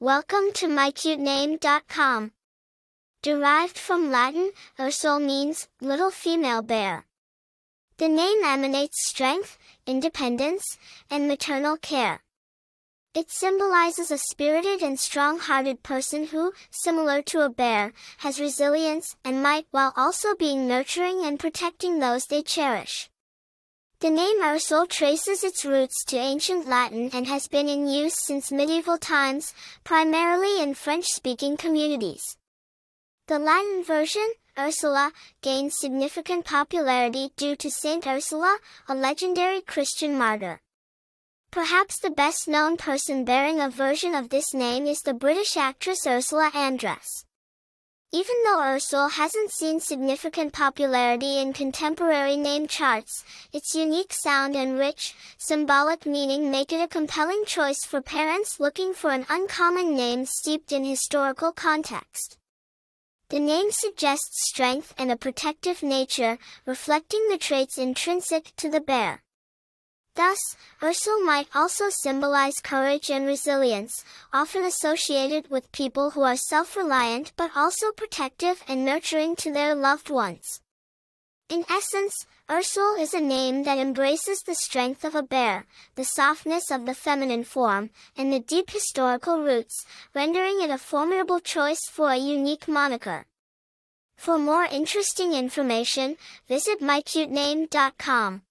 Welcome to mycutename.com. Derived from Latin, Ursule means little female bear. The name emanates strength, independence, and maternal care. It symbolizes a spirited and strong-hearted person who, similar to a bear, has resilience and might while also being nurturing and protecting those they cherish. The name Ursule traces its roots to ancient Latin and has been in use since medieval times, primarily in French-speaking communities. The Latin version, Ursula, gained significant popularity due to Saint Ursula, a legendary Christian martyr. Perhaps the best-known person bearing a version of this name is the British actress Ursula Andress. Even though Ursule hasn't seen significant popularity in contemporary name charts, its unique sound and rich, symbolic meaning make it a compelling choice for parents looking for an uncommon name steeped in historical context. The name suggests strength and a protective nature, reflecting the traits intrinsic to the bear. Thus, Ursule might also symbolize courage and resilience, often associated with people who are self-reliant but also protective and nurturing to their loved ones. In essence, Ursule is a name that embraces the strength of a bear, the softness of the feminine form, and the deep historical roots, rendering it a formidable choice for a unique moniker. For more interesting information, visit mycutename.com.